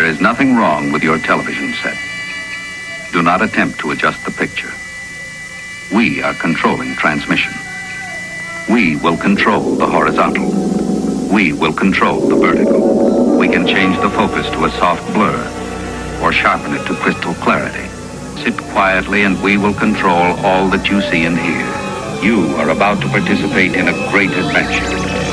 There is nothing wrong with your television set. Do not attempt to adjust the picture. We are controlling transmission. We will control the horizontal. We will control the vertical. We can change the focus to a soft blur or sharpen it to crystal clarity. Sit quietly and we will control all that you see and hear. You are about to participate in a great adventure.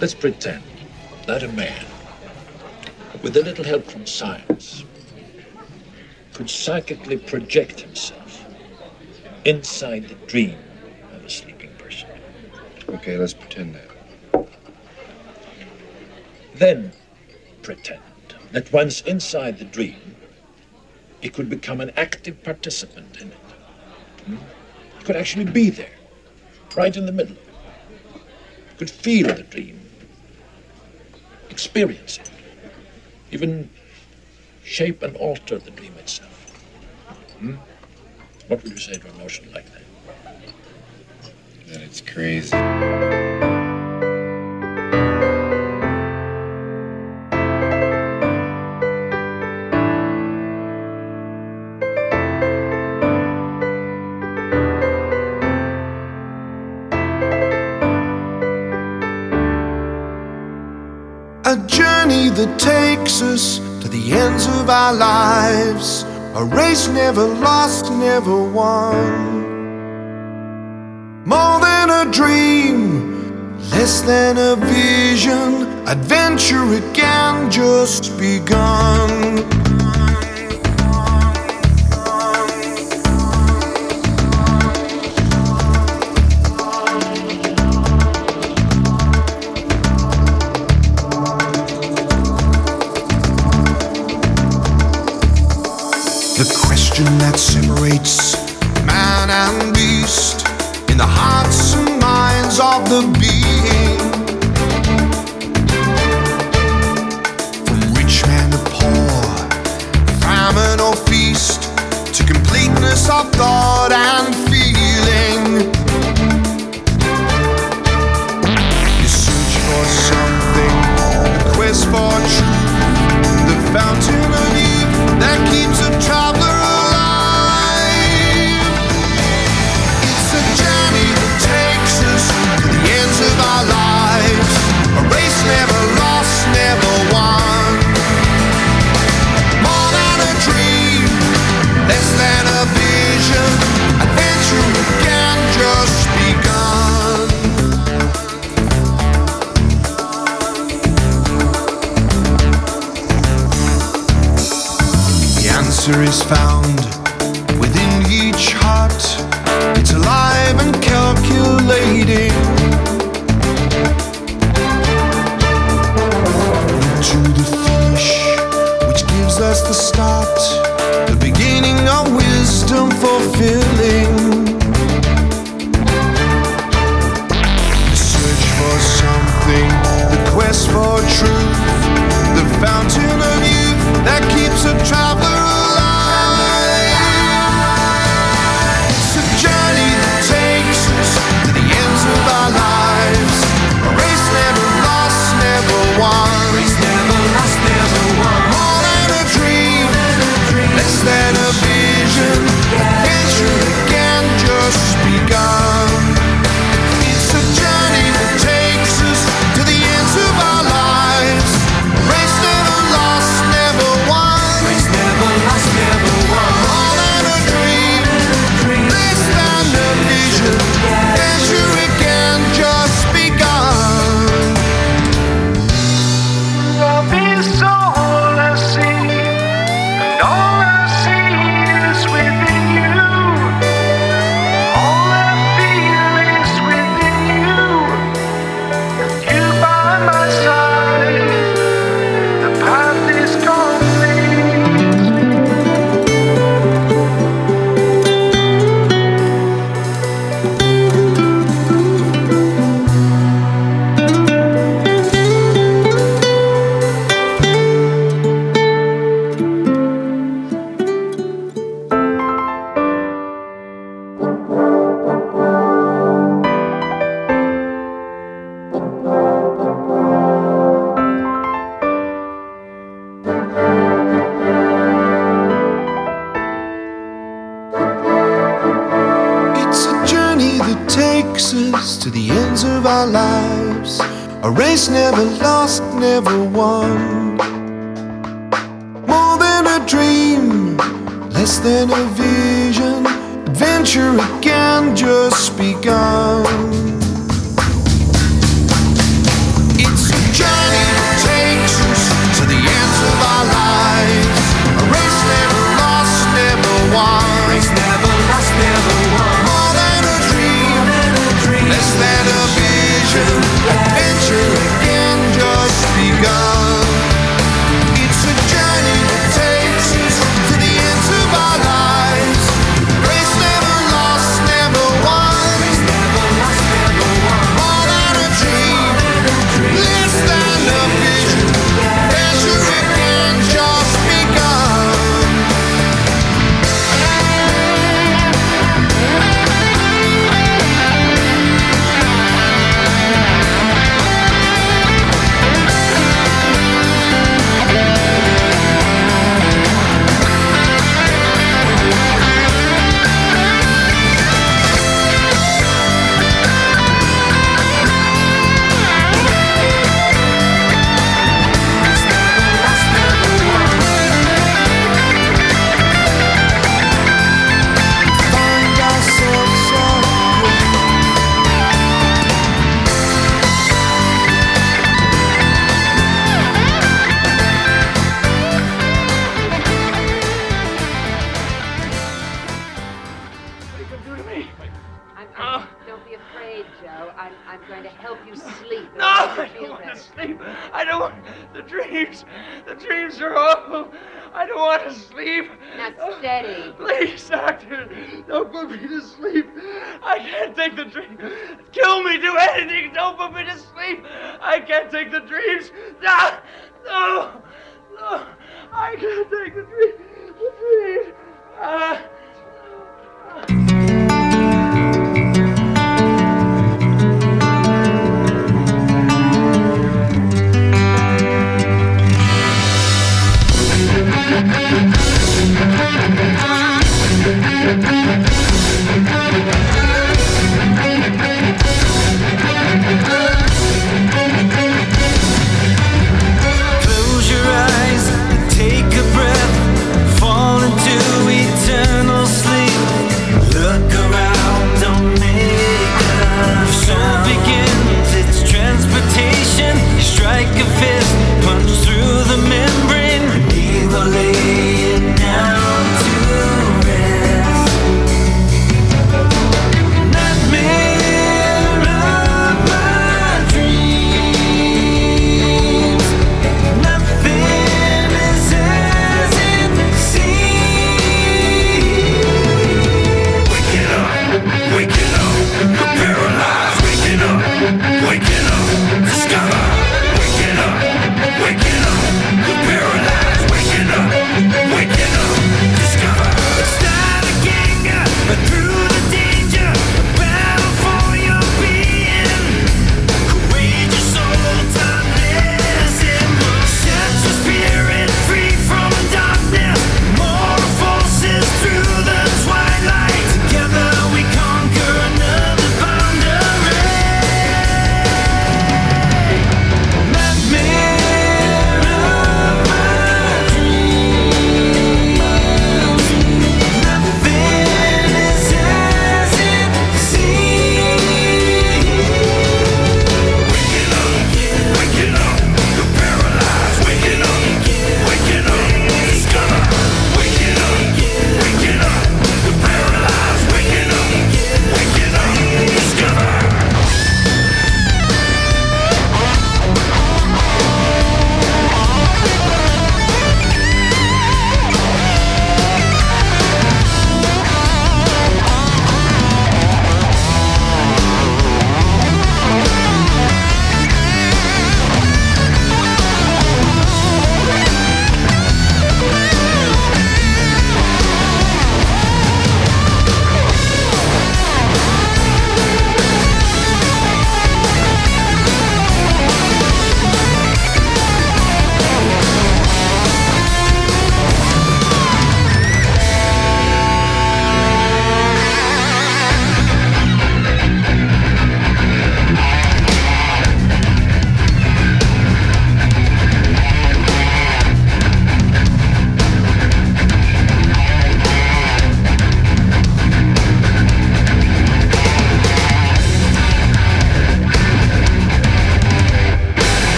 Let's pretend that a man, with a little help from science, could psychically project himself inside the dream of a sleeping person. Okay, let's pretend that. Then pretend that once inside the dream, he could become an active participant in it. Hmm? Could actually be there, right in the middle. It could feel the dream experience it, even shape and alter the dream itself. Hmm? What would you say to a notion like that? That it's crazy. that takes us to the ends of our lives. A race never lost, never won. More than a dream, less than a vision. Adventure again just begun. is found.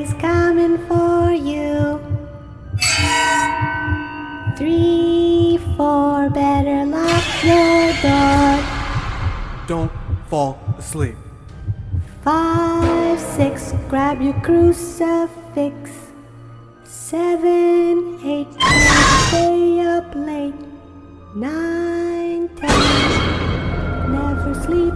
He's coming for you. Three, four, better lock your door. Don't fall asleep. Five, six, grab your crucifix. Seven, eight, stay up late. Nine, ten, never sleep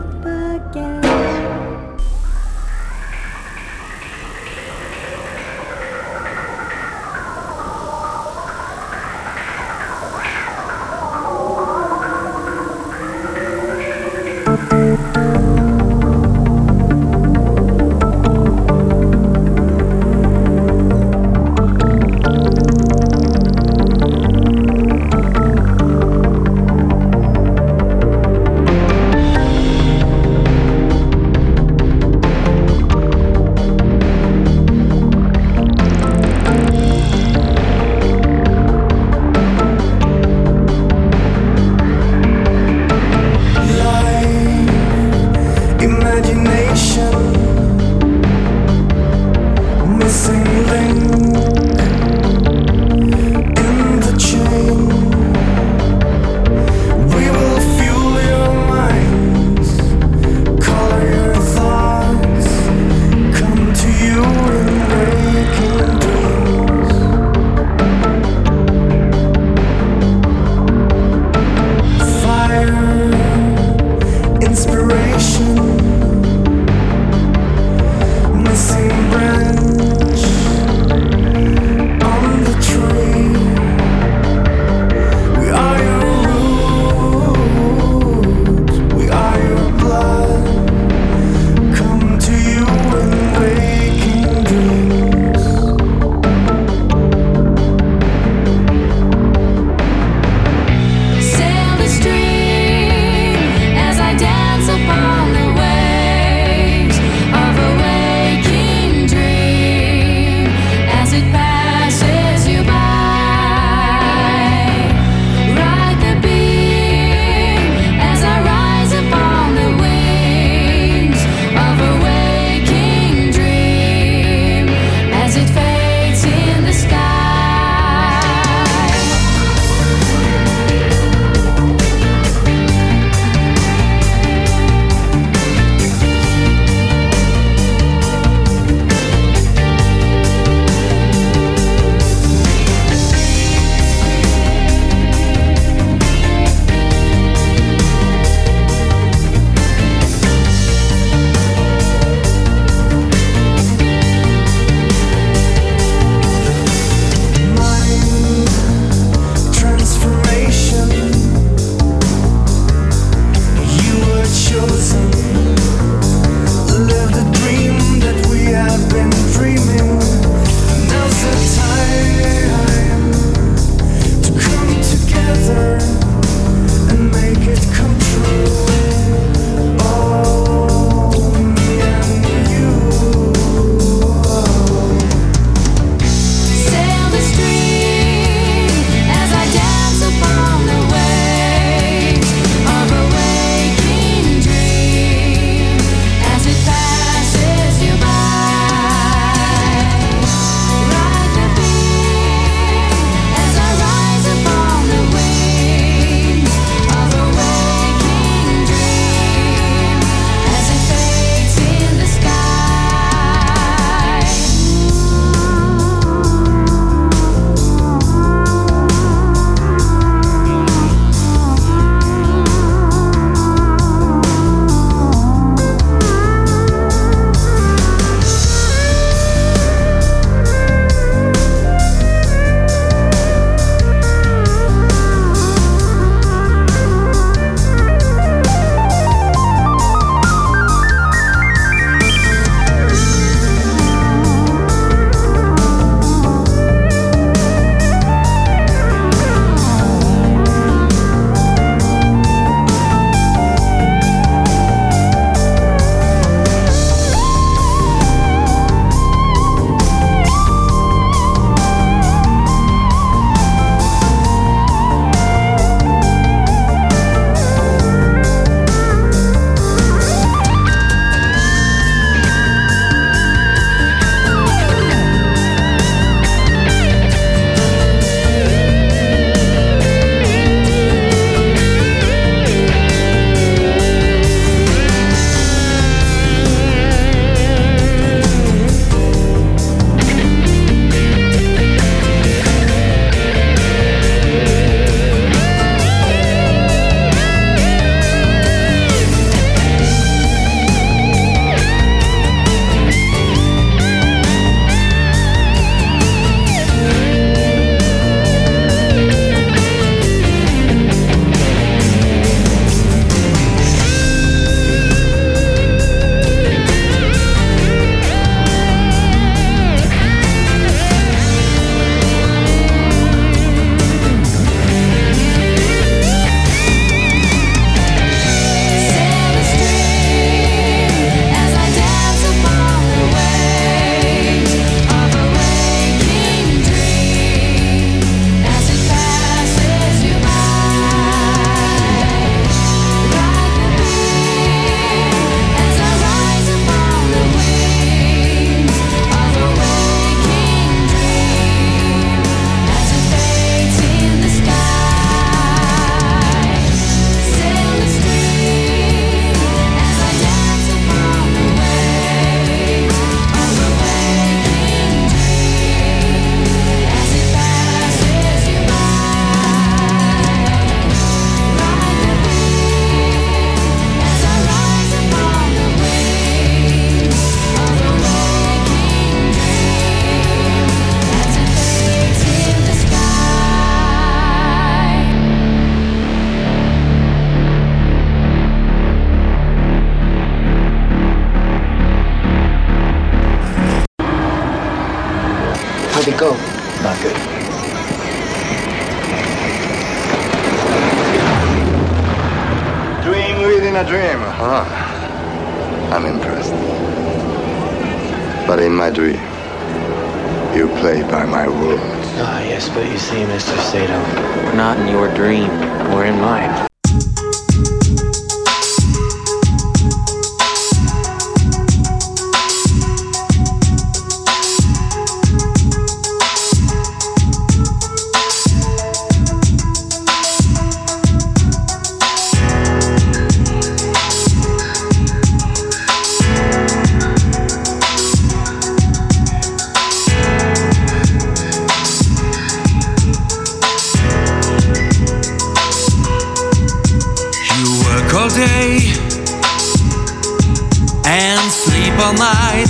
sleep all night.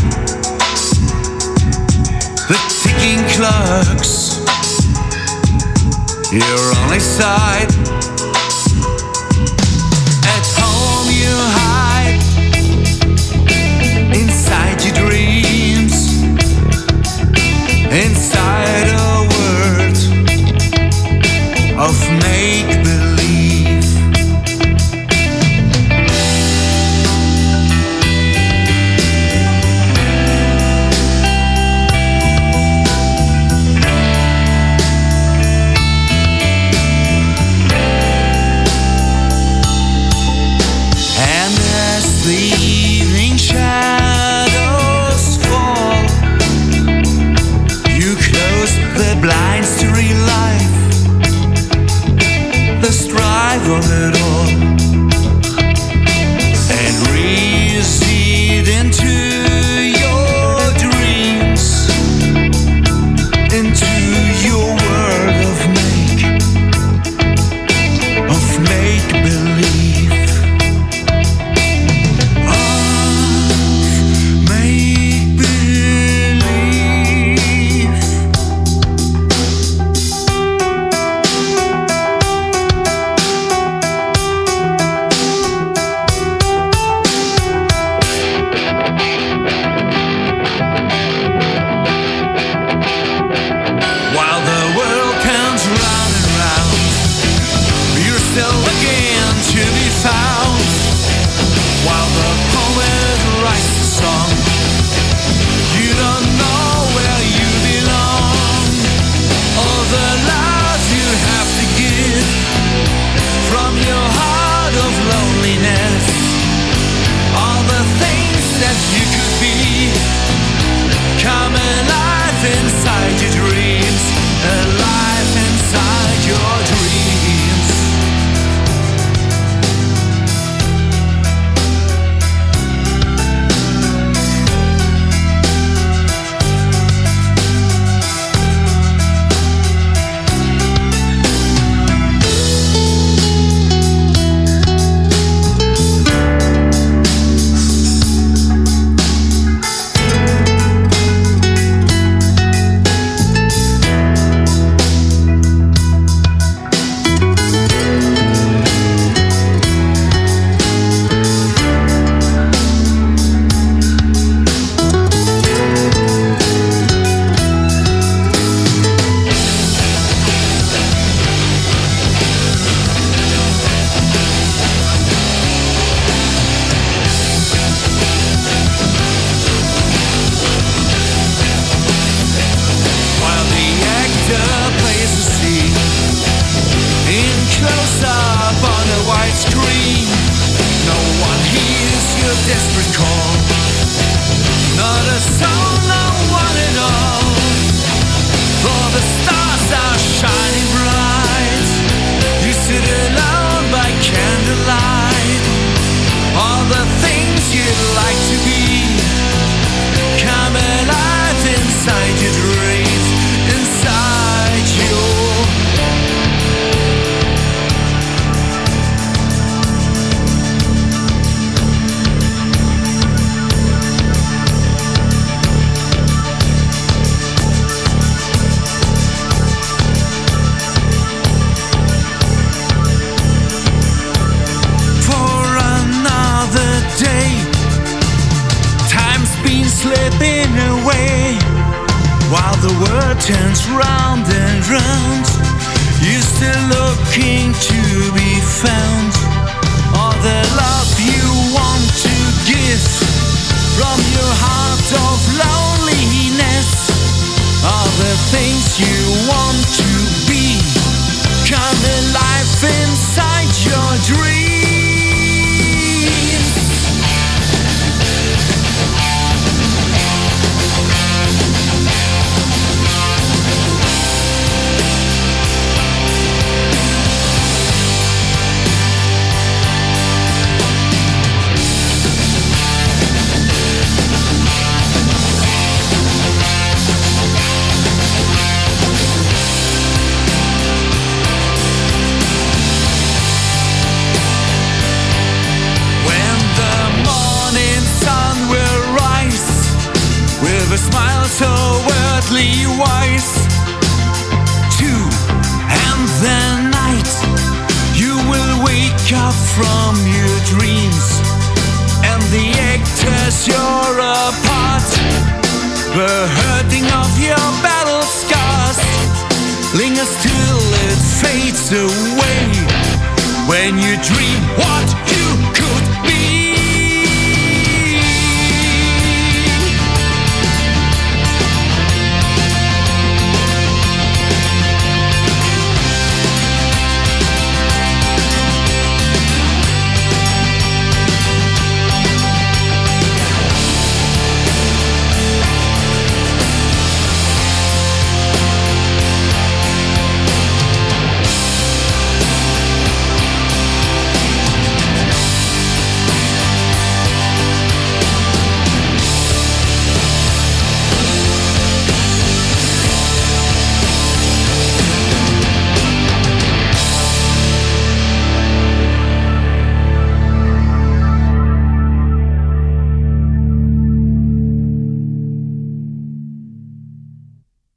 The ticking clocks, your only sight.